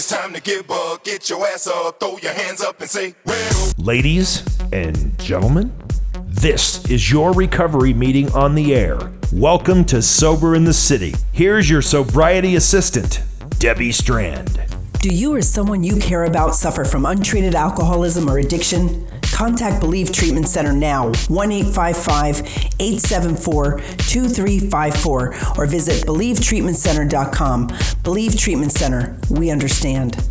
It's time to get bug. Get your ass up, throw your hands up and say, well. Ladies and gentlemen, this is your recovery meeting on the air. Welcome to Sober in the City. Here's your sobriety assistant, Debbie Strand. Do you or someone you care about suffer from untreated alcoholism or addiction? Contact Believe Treatment Center now, 1 855 874 2354, or visit BelieveTreatmentCenter.com. Believe Treatment Center, we understand.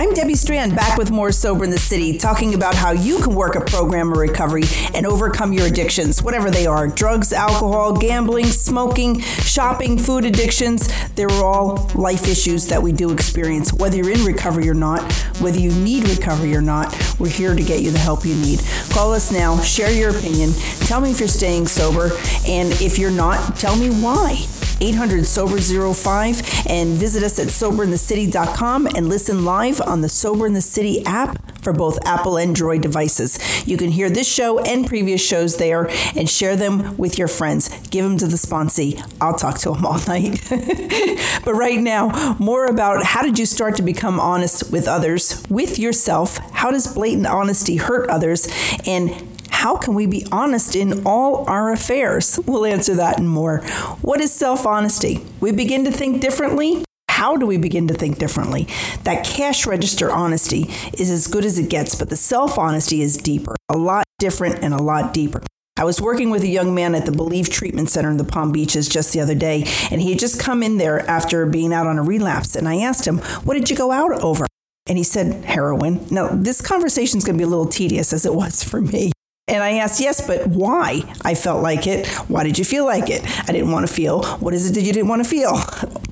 I'm Debbie Strand, back with more Sober in the City, talking about how you can work a program of recovery and overcome your addictions, whatever they are drugs, alcohol, gambling, smoking, shopping, food addictions. They're all life issues that we do experience. Whether you're in recovery or not, whether you need recovery or not, we're here to get you the help you need. Call us now, share your opinion, tell me if you're staying sober, and if you're not, tell me why. 800 Sober 05 and visit us at soberinthecity.com and listen live on the Sober in the City app for both Apple and Android devices. You can hear this show and previous shows there and share them with your friends. Give them to the sponsee. I'll talk to them all night. but right now, more about how did you start to become honest with others, with yourself? How does blatant honesty hurt others? And how can we be honest in all our affairs? We'll answer that and more. What is self honesty? We begin to think differently. How do we begin to think differently? That cash register honesty is as good as it gets, but the self honesty is deeper, a lot different and a lot deeper. I was working with a young man at the Believe Treatment Center in the Palm Beaches just the other day, and he had just come in there after being out on a relapse. And I asked him, What did you go out over? And he said, Heroin. Now, this conversation is going to be a little tedious as it was for me. And I asked, yes, but why? I felt like it. Why did you feel like it? I didn't want to feel. What is it that you didn't want to feel?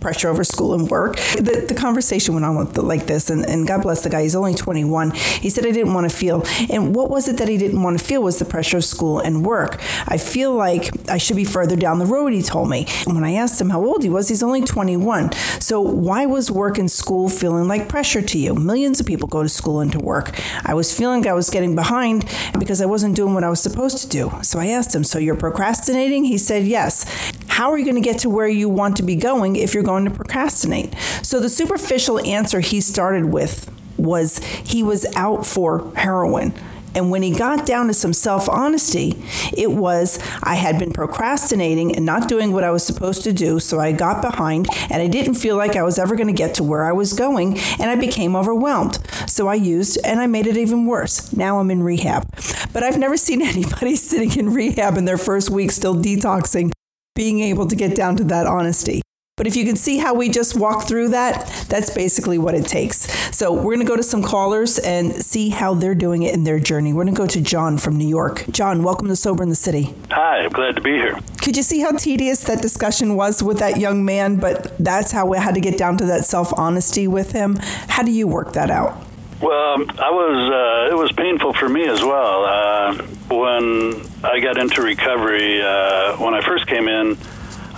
Pressure over school and work. The, the conversation went on the, like this, and, and God bless the guy. He's only 21. He said, I didn't want to feel. And what was it that he didn't want to feel was the pressure of school and work. I feel like I should be further down the road, he told me. And when I asked him how old he was, he's only 21. So why was work and school feeling like pressure to you? Millions of people go to school and to work. I was feeling I was getting behind because I wasn't doing what I was supposed to do. So I asked him, So you're procrastinating? He said, Yes. How are you going to get to where you want to be going if you're going to procrastinate? So the superficial answer he started with was he was out for heroin. And when he got down to some self honesty, it was I had been procrastinating and not doing what I was supposed to do. So I got behind and I didn't feel like I was ever going to get to where I was going. And I became overwhelmed. So I used and I made it even worse. Now I'm in rehab. But I've never seen anybody sitting in rehab in their first week still detoxing, being able to get down to that honesty. But if you can see how we just walk through that, that's basically what it takes. So we're going to go to some callers and see how they're doing it in their journey. We're going to go to John from New York. John, welcome to Sober in the City. Hi, I'm glad to be here. Could you see how tedious that discussion was with that young man? But that's how we had to get down to that self honesty with him. How do you work that out? Well, um, I was. Uh, it was painful for me as well. Uh, when I got into recovery, uh, when I first came in,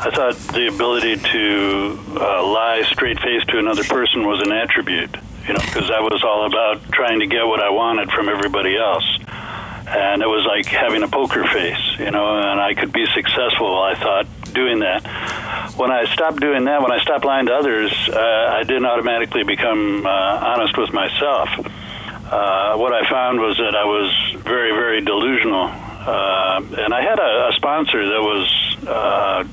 I thought the ability to uh, lie straight face to another person was an attribute, you know, because I was all about trying to get what I wanted from everybody else. And it was like having a poker face, you know, and I could be successful, I thought, doing that. When I stopped doing that, when I stopped lying to others, uh, I didn't automatically become uh, honest with myself. Uh, what I found was that I was very, very delusional. Uh, and I had a, a sponsor that was uh,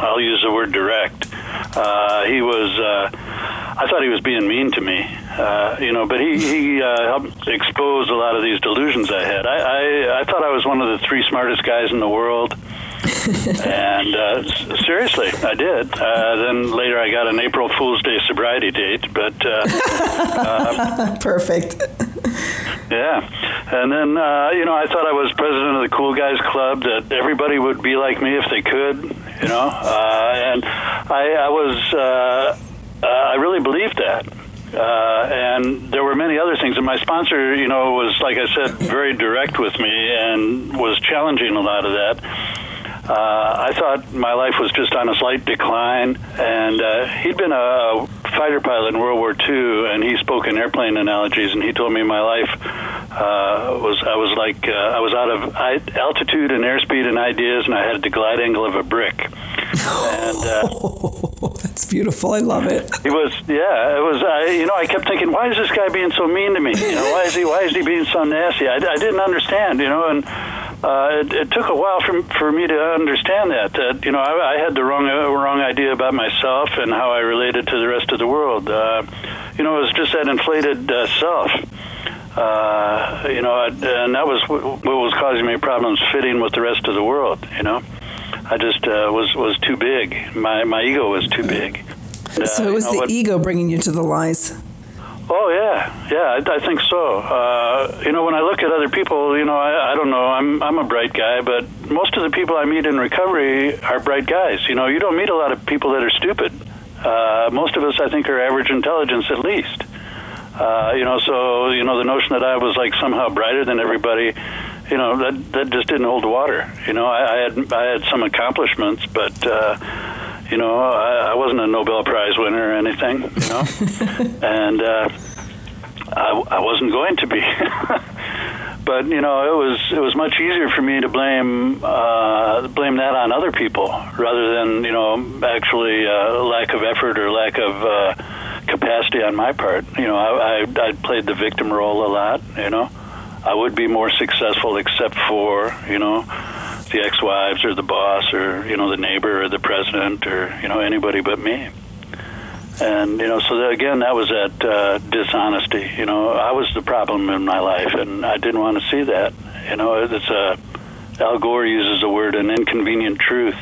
I'll use the word direct. Uh, he was, uh, I thought he was being mean to me, uh, you know, but he, he uh, helped expose a lot of these delusions I had. I, I, I thought I was one of the three smartest guys in the world. and uh, seriously, I did. Uh, then later, I got an April Fool's Day sobriety date, but uh, uh, perfect. Yeah, and then uh, you know, I thought I was president of the Cool Guys Club. That everybody would be like me if they could, you know. Uh, and I, I was, uh, uh, I really believed that. Uh, and there were many other things. And my sponsor, you know, was like I said, very direct with me and was challenging a lot of that. Uh, I thought my life was just on a slight decline, and uh, he'd been a fighter pilot in World War II, and he spoke in airplane analogies, and he told me my life uh, was I was like uh, I was out of altitude and airspeed and ideas, and I had the glide angle of a brick. And uh, It's beautiful. I love it. It was, yeah. It was, I, you know, I kept thinking, why is this guy being so mean to me? You know, why is he, why is he being so nasty? I, I didn't understand, you know, and uh, it, it took a while for for me to understand that. That you know, I, I had the wrong uh, wrong idea about myself and how I related to the rest of the world. Uh, you know, it was just that inflated uh, self. Uh, you know, and that was what was causing me problems fitting with the rest of the world. You know, I just uh, was was too big. My my ego was too big. so it was you know, the what, ego bringing you to the lies. Oh yeah, yeah, I, I think so. Uh, you know, when I look at other people, you know, I, I don't know. I'm I'm a bright guy, but most of the people I meet in recovery are bright guys. You know, you don't meet a lot of people that are stupid. Uh, most of us, I think, are average intelligence at least. Uh, you know, so you know the notion that I was like somehow brighter than everybody, you know, that that just didn't hold water. You know, I, I had I had some accomplishments, but. Uh, you know, I, I wasn't a Nobel Prize winner or anything, you know, and uh, I, I wasn't going to be. but you know, it was it was much easier for me to blame uh, blame that on other people rather than you know actually uh, lack of effort or lack of uh, capacity on my part. You know, I, I I played the victim role a lot. You know, I would be more successful except for you know the ex-wives or the boss or you know the neighbor or the president or you know anybody but me and you know so that, again that was that uh, dishonesty you know i was the problem in my life and i didn't want to see that you know it's a al gore uses the word an inconvenient truth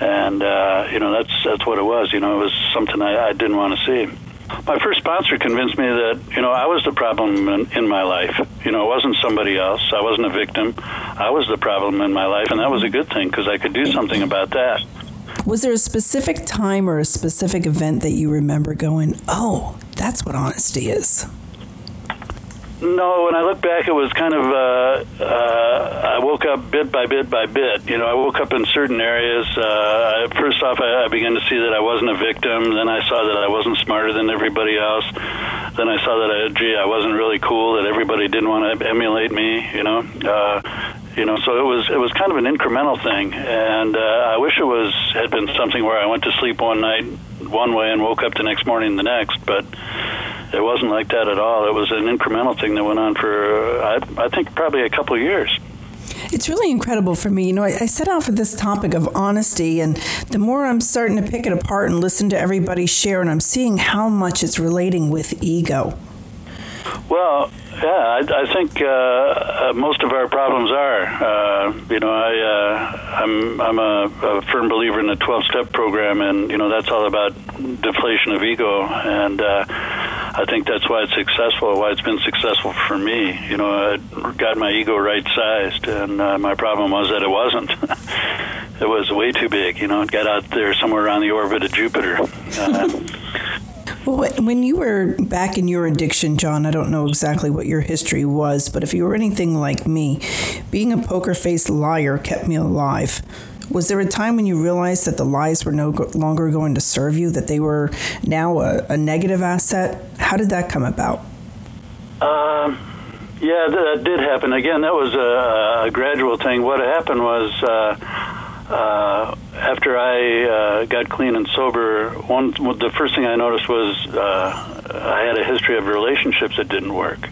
and uh, you know that's that's what it was you know it was something i, I didn't want to see my first sponsor convinced me that you know I was the problem in, in, my life. You know, it wasn't somebody else. I wasn't a victim. I was the problem in my life, and that was a good thing because I could do something about that. Was there a specific time or a specific event that you remember going, "Oh, that's what honesty is"? No, when I look back, it was kind of uh, uh, I woke up bit by bit by bit. You know, I woke up in certain areas. Uh, first off, I, I began to see that I wasn't a victim. Then I saw that I wasn't smarter than everybody else. Then I saw that, I, gee, I wasn't really cool. That everybody didn't want to emulate me. You know, uh, you know. So it was it was kind of an incremental thing, and uh, I wish it was had been something where I went to sleep one night one way and woke up the next morning the next, but it wasn't like that at all. It was an incremental thing that went on for, uh, I, I think, probably a couple of years. It's really incredible for me. You know, I, I, set out for this topic of honesty, and the more I'm starting to pick it apart and listen to everybody share, and I'm seeing how much it's relating with ego. Well, yeah, I, I think uh, uh, most of our problems are. Uh, you know, I uh, I'm I'm a, a, firm believer in the 12-step program, and you know that's all about deflation of ego, and uh, I think that's why it's successful. Why it's been successful for me. You know, I got my ego right-sized, and uh, my problem was that it wasn't. it was way too big. You know, it got out there somewhere around the orbit of Jupiter. Well, when you were back in your addiction, John, I don't know exactly what your history was, but if you were anything like me, being a poker faced liar kept me alive. Was there a time when you realized that the lies were no longer going to serve you, that they were now a, a negative asset? How did that come about? Um, yeah, that did happen. Again, that was a, a gradual thing. What happened was. Uh, uh, after I uh, got clean and sober, one the first thing I noticed was uh, I had a history of relationships that didn't work,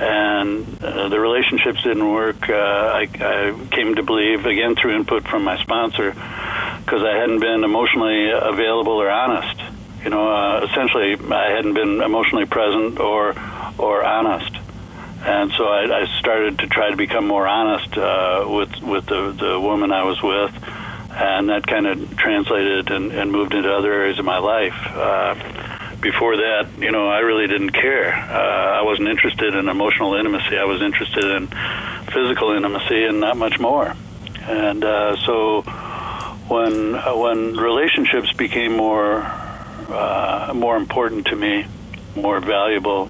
and uh, the relationships didn't work. Uh, I, I came to believe again through input from my sponsor because I hadn't been emotionally available or honest. You know, uh, essentially, I hadn't been emotionally present or or honest and so I, I started to try to become more honest uh, with with the the woman I was with, and that kind of translated and, and moved into other areas of my life. Before that, you know, I really didn't care. Uh, I wasn't interested in emotional intimacy. I was interested in physical intimacy and not much more. And uh, so, when uh, when relationships became more uh, more important to me, more valuable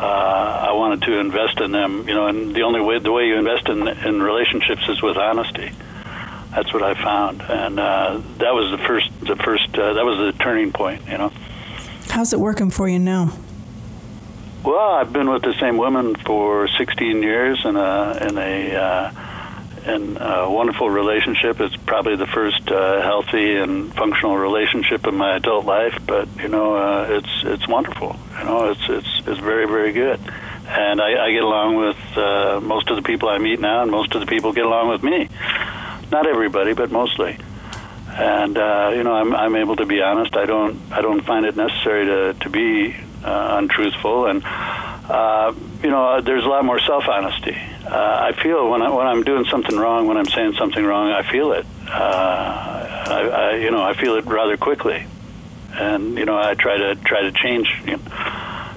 uh, I wanted to invest in them. You know, and the only way the way you invest in in relationships is with honesty. That's what I found, and uh, that was the first the first uh, that was the turning point. You know. How's it working for you now? Well, I've been with the same woman for 16 years in a in a uh, in a wonderful relationship. It's probably the first uh, healthy and functional relationship in my adult life, but you know, uh, it's it's wonderful. You know, it's it's it's very very good, and I, I get along with uh, most of the people I meet now, and most of the people get along with me. Not everybody, but mostly. And uh, you know, I'm I'm able to be honest. I don't I don't find it necessary to to be uh, untruthful and uh, you know, there's a lot more self-honesty. Uh, I feel when I when I'm doing something wrong, when I'm saying something wrong, I feel it. Uh, I, I, you know, I feel it rather quickly, and you know, I try to try to change. You know.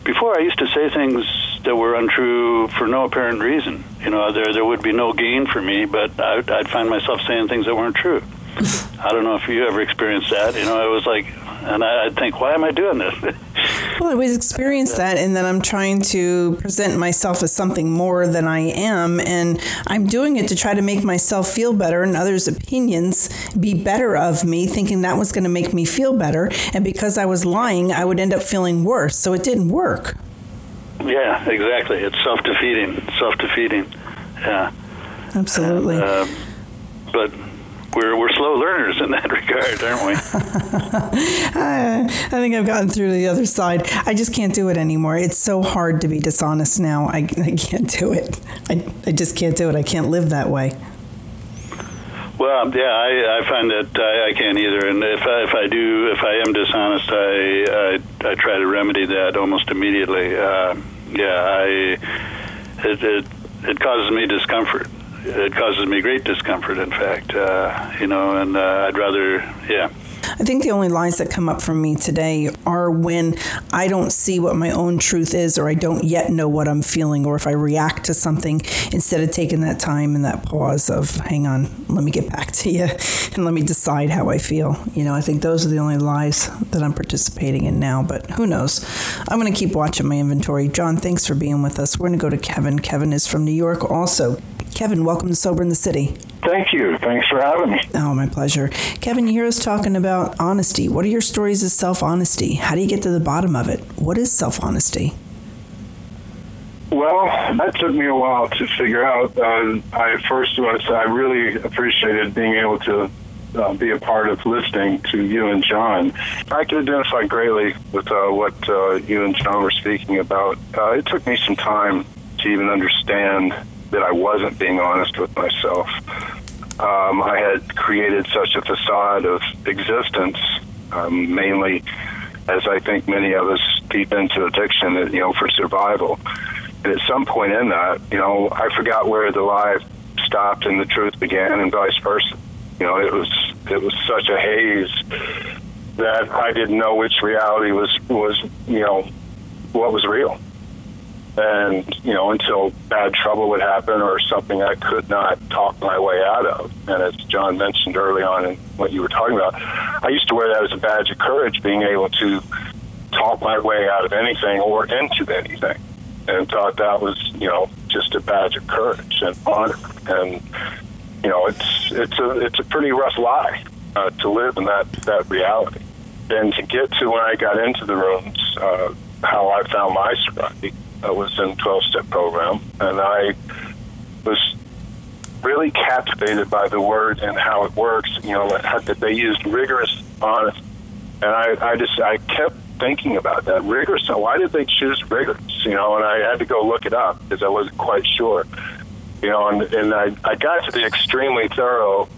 Before, I used to say things that were untrue for no apparent reason. You know, there there would be no gain for me, but I'd, I'd find myself saying things that weren't true. I don't know if you ever experienced that. You know, it was like, and I, would think, why am I doing this? well, I always experienced that, and then I'm trying to present myself as something more than I am, and I'm doing it to try to make myself feel better and others' opinions be better of me, thinking that was going to make me feel better. And because I was lying, I would end up feeling worse. So it didn't work. Yeah, exactly. It's self defeating. Self defeating. Yeah. Absolutely. Uh, but we're we're slow learners in that regard, aren't we? I, I think I've gotten through to the other side. I just can't do it anymore. It's so hard to be dishonest now. I, I can't do it. I, I just can't do it. I can't live that way. Well, yeah, I, I find that I, I can't either. And if I, if I do, if I am dishonest, I, I, I try to remedy that almost immediately. Uh, yeah, I it, it it causes me discomfort it causes me great discomfort. In fact, uh, you know, and uh, I'd rather, yeah. I think the only lies that come up from me today are when I don't see what my own truth is, or I don't yet know what I'm feeling, or if I react to something instead of taking that time and that pause of, hang on, let me get back to you and let me decide how I feel. You know, I think those are the only lies that I'm participating in now, but who knows? I'm going to keep watching my inventory. John, thanks for being with us. We're going to go to Kevin. Kevin is from New York also. Kevin, welcome to Sober in the City. Thank you. Thanks for having me. Oh, my pleasure. Kevin, you hear us talking about honesty. What are your stories of self honesty? How do you get to the bottom of it? What is self honesty? Well, that took me a while to figure out. Uh, I first say I really appreciated being able to uh, be a part of listening to you and John. I can identify greatly with uh, what uh, you and John were speaking about. Uh, it took me some time to even understand that I wasn't being honest with myself. Um, I had created such a facade of existence, um, mainly as I think many of us deep into addiction, you know, for survival. And at some point in that, you know, I forgot where the lie stopped and the truth began, and vice versa. You know, it was it was such a haze that I didn't know which reality was was you know what was real and you know until bad trouble would happen or something I could not talk my way out of. And as John mentioned early on in what you were talking about, I used to wear that as a badge of courage, being able to talk my way out of anything or into anything, and thought that was you know just a badge of courage and honor. And you know it's it's a it's a pretty rough lie uh, to live in that that reality. And to get to when I got into the rooms, uh, how I found my sobriety I was in 12 step program, and I was really captivated by the word and how it works. You know, that they used rigorous, honest, and I, I just I kept thinking about that rigorous. Why did they choose rigorous? You know, and I had to go look it up because I wasn't quite sure. You know, and, and I, I got to the extremely thorough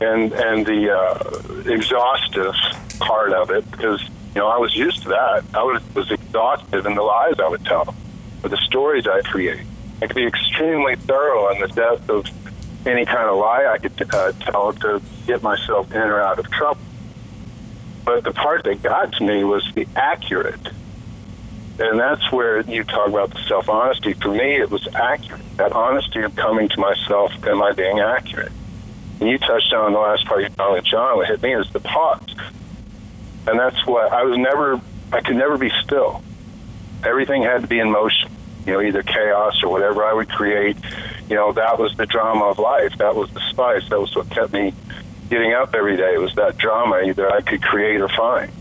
and and the uh, exhaustive part of it because you know I was used to that. I was was exhausted in the lies I would tell or the stories I create. I could be extremely thorough on the depth of any kind of lie I could uh, tell to get myself in or out of trouble. But the part that got to me was the accurate. And that's where you talk about the self honesty. For me, it was accurate. That honesty of coming to myself, am I being accurate? And you touched on the last part you talking with John, what hit me is the pause. And that's what I was never, I could never be still. Everything had to be in motion you know, either chaos or whatever I would create. You know, that was the drama of life. That was the spice. That was what kept me getting up every day. It was that drama either I could create or find.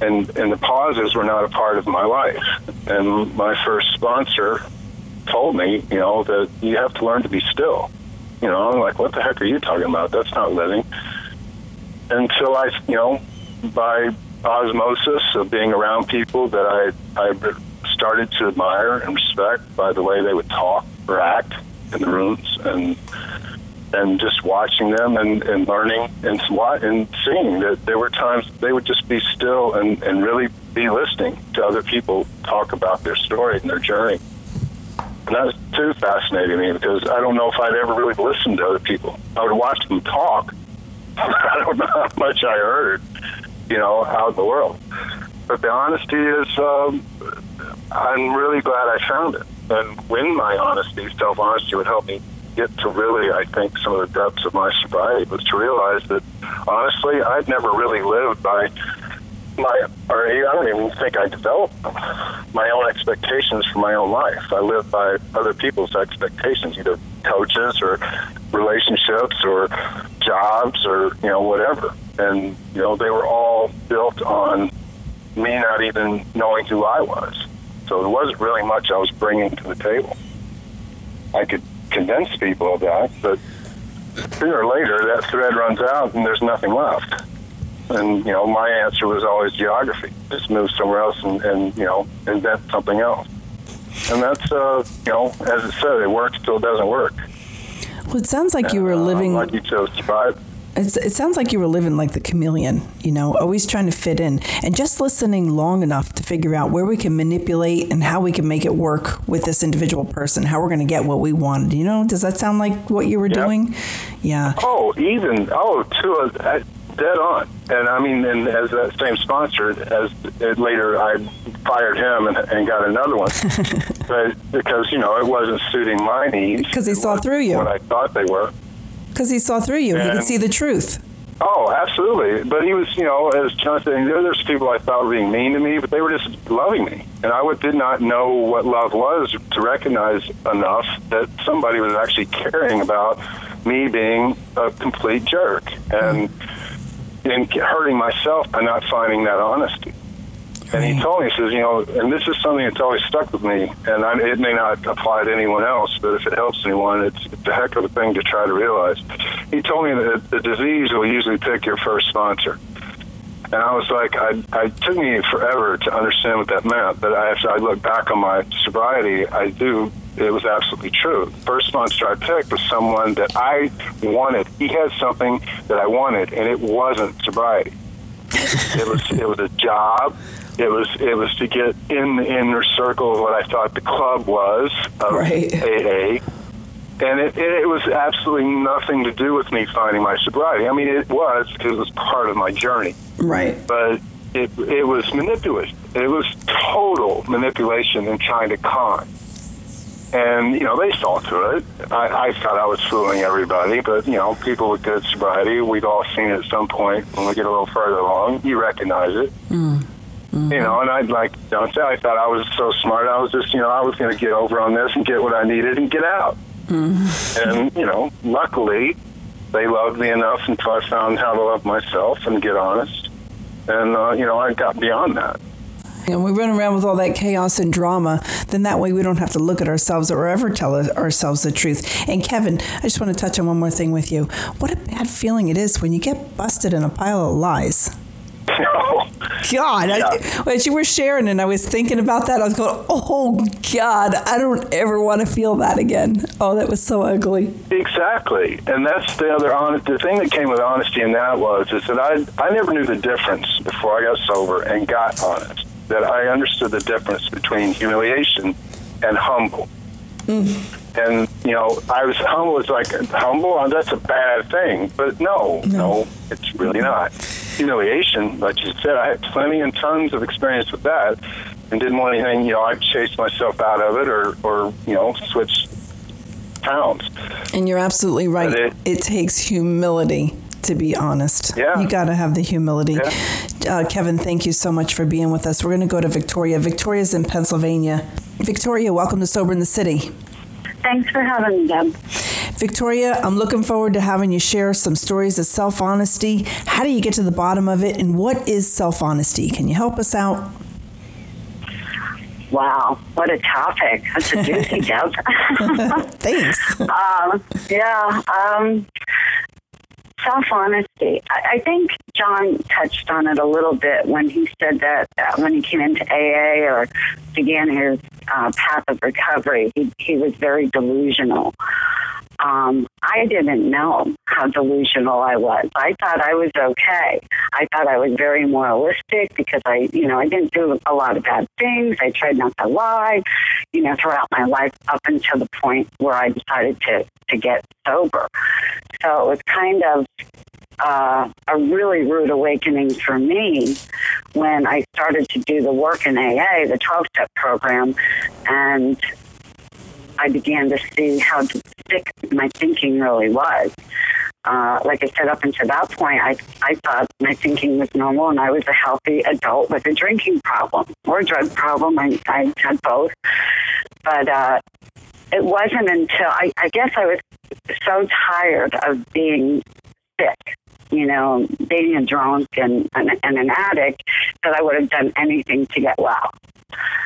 And and the pauses were not a part of my life. And my first sponsor told me, you know, that you have to learn to be still. You know, I'm like, what the heck are you talking about? That's not living. Until I, you know, by osmosis of being around people that I I started to admire and respect by the way they would talk or act in the rooms and and just watching them and, and learning and and seeing that there were times they would just be still and, and really be listening to other people talk about their story and their journey. And that was too fascinating to me because I don't know if I'd ever really listened to other people. I would watch them talk. I don't know how much I heard, you know, out in the world. But the honesty is, um, I'm really glad I found it. And when my honesty, self honesty, would help me get to really, I think, some of the depths of my sobriety was to realize that honestly, I'd never really lived by my, or I don't even think I developed my own expectations for my own life. I lived by other people's expectations, either coaches or relationships or jobs or, you know, whatever. And, you know, they were all built on me not even knowing who I was. So there wasn't really much I was bringing to the table. I could convince people of that, but sooner or later that thread runs out and there's nothing left. And you know, my answer was always geography. Just move somewhere else and, and you know invent something else. And that's uh, you know, as it said, it works till it doesn't work. Well, it sounds like and, you were living. Uh, lucky to survive. It's, it sounds like you were living like the chameleon, you know, always trying to fit in and just listening long enough to figure out where we can manipulate and how we can make it work with this individual person, how we're going to get what we wanted. You know, does that sound like what you were yep. doing? Yeah. Oh, even, oh, to a, dead on. And I mean, and as that same sponsor, as it, later I fired him and, and got another one, but because you know it wasn't suiting my needs. Because he saw through you. What I thought they were. Because he saw through you. And, he could see the truth. Oh, absolutely. But he was, you know, as John said, there's people I thought were being mean to me, but they were just loving me. And I would, did not know what love was to recognize enough that somebody was actually caring about me being a complete jerk and, and hurting myself by not finding that honesty. And he mm. told me, he says, you know, and this is something that's always stuck with me, and I, it may not apply to anyone else, but if it helps anyone, it's, it's a heck of a thing to try to realize. He told me that the disease will usually pick your first sponsor. And I was like, I, I took me forever to understand what that meant. But I, I look back on my sobriety, I do. It was absolutely true. The first sponsor I picked was someone that I wanted. He had something that I wanted, and it wasn't sobriety. it was it was a job. It was it was to get in the inner circle of what I thought the club was of right. AA, and it, it was absolutely nothing to do with me finding my sobriety. I mean, it was because it was part of my journey. Right. But it it was manipulation. It was total manipulation and trying to con. And you know they saw through it. I, I thought I was fooling everybody, but you know people with good sobriety, we've all seen it at some point when we get a little further along. You recognize it. Mm. Mm-hmm. You know, and I'd like, don't say I thought I was so smart. I was just, you know, I was going to get over on this and get what I needed and get out. Mm-hmm. And, you know, luckily, they loved me enough until I found how to love myself and get honest. And, uh, you know, I got beyond that. And we run around with all that chaos and drama, then that way we don't have to look at ourselves or ever tell ourselves the truth. And Kevin, I just want to touch on one more thing with you. What a bad feeling it is when you get busted in a pile of lies. God, yeah. I, as you were sharing and I was thinking about that, I was going, oh God, I don't ever want to feel that again. Oh, that was so ugly. Exactly, and that's the other honest. The thing that came with honesty in that was is that I I never knew the difference before I got sober and got honest. That I understood the difference between humiliation and humble. Mm. And you know, I was humble. It's like humble. That's a bad thing, but no, no, no it's really not humiliation, like you said, I had plenty and tons of experience with that, and didn't want anything. You know, I chased myself out of it, or or you know, switch towns. And you're absolutely right. It, it, takes humility to be honest. Yeah. You got to have the humility. Yeah. Uh, Kevin, thank you so much for being with us. We're going to go to Victoria. Victoria's in Pennsylvania. Victoria, welcome to Sober in the City. Thanks for having me, Deb. Victoria, I'm looking forward to having you share some stories of self honesty. How do you get to the bottom of it, and what is self honesty? Can you help us out? Wow, what a topic. That's a juicy Deb. Thanks. um, yeah. Um, Self honesty. I, I think John touched on it a little bit when he said that uh, when he came into AA or began his uh, path of recovery, he, he was very delusional. Um, I didn't know how delusional I was. I thought I was okay. I thought I was very moralistic because I, you know, I didn't do a lot of bad things. I tried not to lie, you know, throughout my life up until the point where I decided to to get sober. So it was kind of uh, a really rude awakening for me when I started to do the work in AA, the 12 step program, and I began to see how sick my thinking really was. Uh, like I said, up until that point, I, I thought my thinking was normal and I was a healthy adult with a drinking problem or a drug problem. I, I had both. But uh, it wasn't until I, I guess I was so tired of being sick you know, being a drunk and, and, and, an addict, that I would have done anything to get well.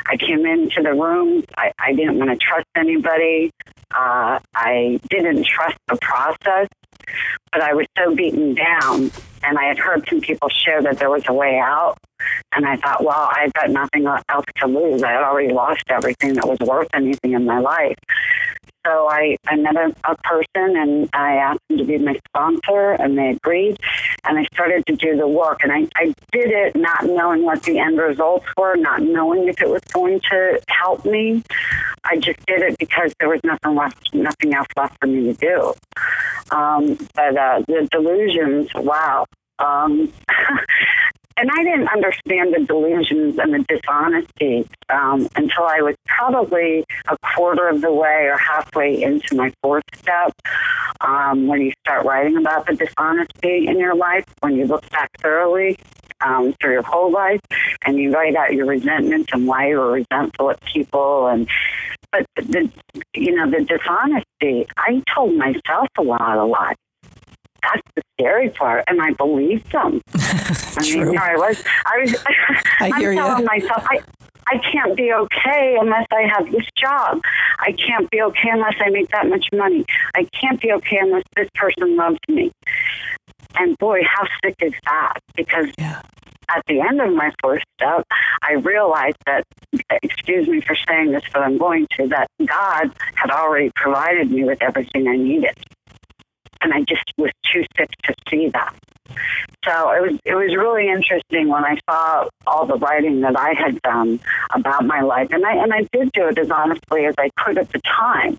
I came into the room. I, I didn't want to trust anybody. Uh, I didn't trust the process, but I was so beaten down. And I had heard some people share that there was a way out. And I thought, well, I've got nothing else to lose. I had already lost everything that was worth anything in my life. So I, I met a, a person and I asked them to be my sponsor and they agreed. And I started to do the work. And I, I did it not knowing what the end results were, not knowing if it was going to help me. I just did it because there was nothing left, nothing else left for me to do. Um, but uh, the delusions, wow. Um, and I didn't understand the delusions and the dishonesty um, until I was probably a quarter of the way or halfway into my fourth step. Um, when you start writing about the dishonesty in your life, when you look back thoroughly um, through your whole life, and you write out your resentments and why you were resentful at people, and but the you know the dishonesty. I told myself a lot a lot. that's the scary part. And I believed them. I mean, here I was. I was. I I'm telling you. myself, I, I can't be okay unless I have this job. I can't be okay unless I make that much money. I can't be okay unless this person loves me. And boy, how sick is that? Because yeah. At the end of my first step, I realized that, excuse me for saying this, but I'm going to, that God had already provided me with everything I needed and I just was too sick to see that. So it was it was really interesting when I saw all the writing that I had done about my life, and I and I did do it as honestly as I could at the time.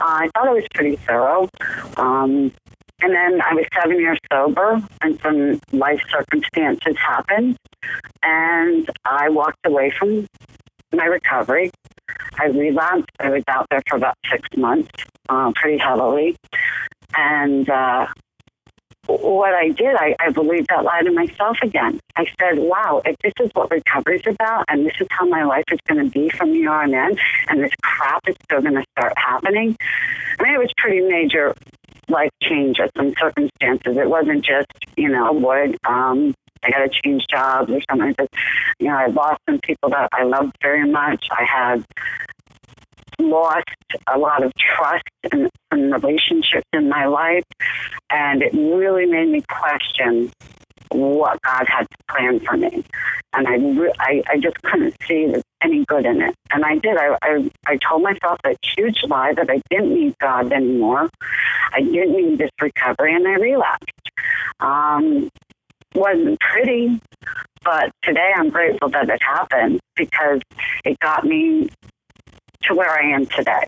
Uh, I thought it was pretty thorough. Um, and then I was seven years sober, and some life circumstances happened, and I walked away from my recovery. I relapsed. I was out there for about six months, uh, pretty heavily. And uh, what I did, I, I believed that lie to myself again. I said, wow, if this is what recovery is about, and this is how my life is going to be from here on in, and this crap is still going to start happening. I mean, it was pretty major life changes and circumstances. It wasn't just, you know, what, um, I got to change jobs or something. That. You know, I lost some people that I loved very much. I had lost a lot of trust in relationships in my life, and it really made me question what God had planned for me. And I, re- I, I just couldn't see any good in it. And I did. I, I, I told myself a huge lie that I didn't need God anymore. I didn't need this recovery, and I relapsed. Um, wasn't pretty, but today I'm grateful that it happened because it got me to where I am today.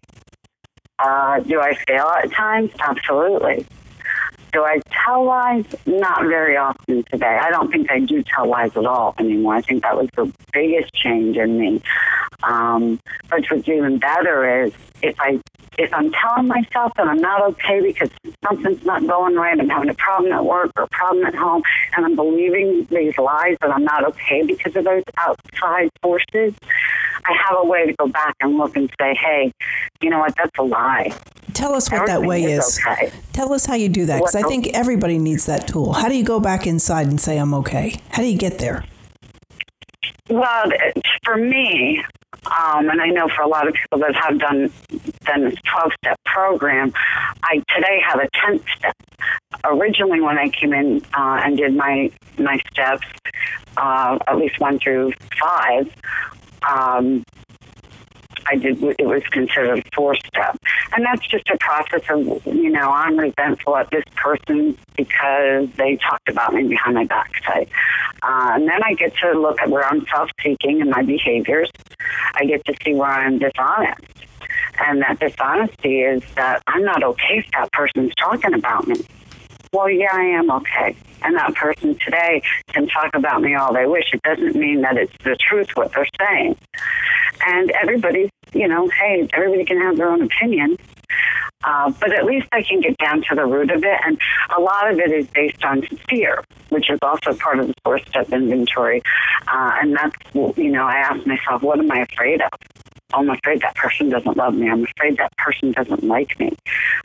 Uh, do I fail at times? Absolutely. Do I tell lies? Not very often today. I don't think I do tell lies at all anymore. I think that was the biggest change in me. Um, but what's even better is if I if I'm telling myself that I'm not okay because something's not going right, I'm having a problem at work or a problem at home, and I'm believing these lies that I'm not okay because of those outside forces, I have a way to go back and look and say, hey, you know what, that's a lie. Tell us what Everything that way is. is. Okay. Tell us how you do that because I think everybody needs that tool. How do you go back inside and say, I'm okay? How do you get there? Well, for me, Um, and I know for a lot of people that have done done this 12 step program, I today have a 10th step. Originally, when I came in uh, and did my my steps, uh, at least one through five, um, I did. It was considered four step, and that's just a process of you know I'm resentful at this person because they talked about me behind my backside, uh, and then I get to look at where I'm self seeking in my behaviors. I get to see where I'm dishonest. And that dishonesty is that I'm not okay if that person's talking about me. Well, yeah, I am okay. And that person today can talk about me all they wish. It doesn't mean that it's the truth what they're saying. And everybody's, you know, hey, everybody can have their own opinion. Uh, but at least I can get down to the root of it. And a lot of it is based on fear, which is also part of the four step inventory. Uh, and that's, you know, I ask myself, what am I afraid of? I'm afraid that person doesn't love me. I'm afraid that person doesn't like me.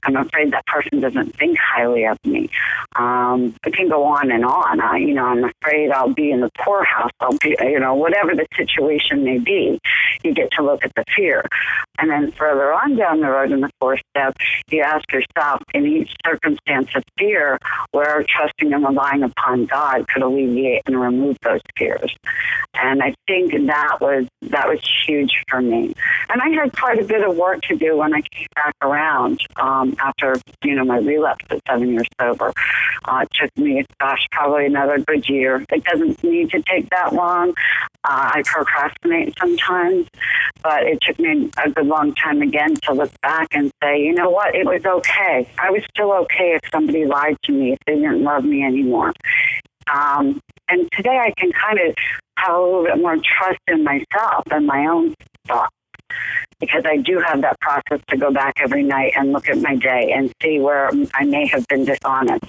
I'm afraid that person doesn't think highly of me. Um, it can go on and on. I, you know, I'm afraid I'll be in the poorhouse. I'll be, you know, whatever the situation may be, you get to look at the fear. And then further on down the road in the fourth step, you ask yourself, in each circumstance of fear, where trusting and relying upon God could alleviate and remove those fears. And I think that was that was huge for me. And I had quite a bit of work to do when I came back around um, after, you know, my relapse at seven years sober. Uh, it took me, gosh, probably another good year. It doesn't need to take that long. Uh, I procrastinate sometimes, but it took me a good long time again to look back and say, you know what, it was okay. I was still okay if somebody lied to me, if they didn't love me anymore. Um, and today I can kind of have a little bit more trust in myself and my own thoughts because I do have that process to go back every night and look at my day and see where I may have been dishonest.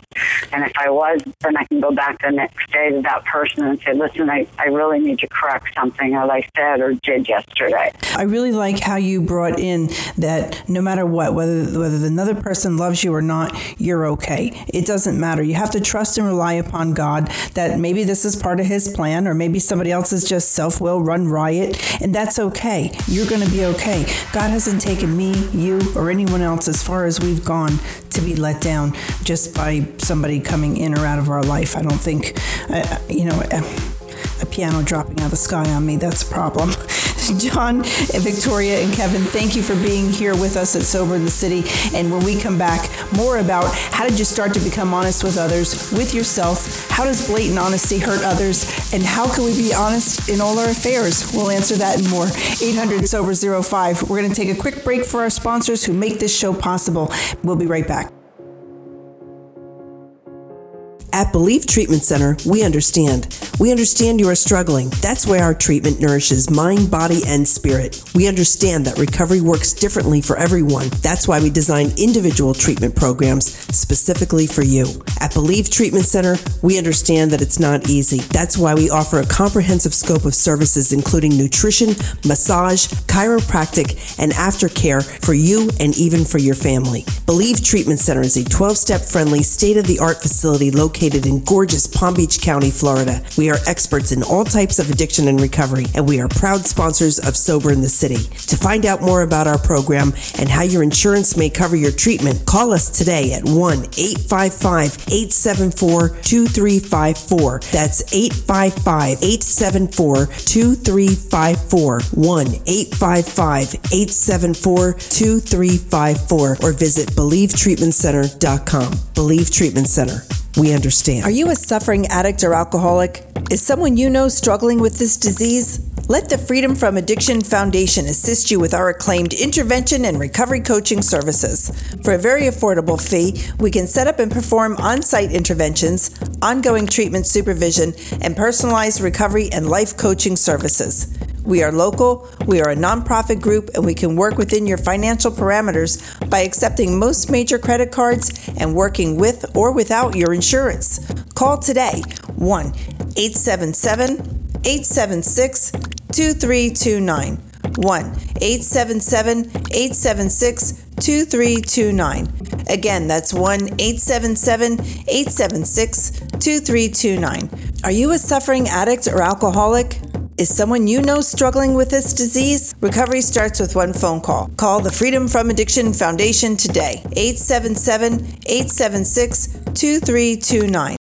And if I was, then I can go back the next day to that person and say, listen, I, I really need to correct something that I said or did yesterday. I really like how you brought in that no matter what, whether whether another person loves you or not, you're okay. It doesn't matter. You have to trust and rely upon God that maybe this is part of his plan or maybe somebody else is just self-will run riot and that's okay. You're going to be okay. God hasn't taken me, you, or anyone else as far as we've gone to be let down just by somebody coming in or out of our life. I don't think, uh, you know, a piano dropping out of the sky on me. That's a problem. John, Victoria, and Kevin, thank you for being here with us at Sober in the City. And when we come back, more about how did you start to become honest with others, with yourself? How does blatant honesty hurt others? And how can we be honest in all our affairs? We'll answer that and more. 800 Sober 05. We're going to take a quick break for our sponsors who make this show possible. We'll be right back. At Believe Treatment Center, we understand. We understand you are struggling. That's why our treatment nourishes mind, body, and spirit. We understand that recovery works differently for everyone. That's why we design individual treatment programs specifically for you. At Believe Treatment Center, we understand that it's not easy. That's why we offer a comprehensive scope of services including nutrition, massage, chiropractic, and aftercare for you and even for your family. Believe Treatment Center is a 12 step friendly, state of the art facility located located in gorgeous Palm Beach County, Florida. We are experts in all types of addiction and recovery, and we are proud sponsors of Sober in the City. To find out more about our program and how your insurance may cover your treatment, call us today at 1 855 874 2354. That's 855 874 2354. 1 855 874 2354 or visit BelieveTreatmentCenter.com. Believe Treatment Center. We understand. Are you a suffering addict or alcoholic? Is someone you know struggling with this disease? Let the Freedom from Addiction Foundation assist you with our acclaimed intervention and recovery coaching services. For a very affordable fee, we can set up and perform on site interventions, ongoing treatment supervision, and personalized recovery and life coaching services. We are local, we are a nonprofit group, and we can work within your financial parameters by accepting most major credit cards and working with or without your insurance. Call today 1 877 876 2329. 1 877 876 2329. Again, that's 1 877 876 2329. Are you a suffering addict or alcoholic? Is someone you know struggling with this disease? Recovery starts with one phone call. Call the Freedom from Addiction Foundation today, 877 876 2329.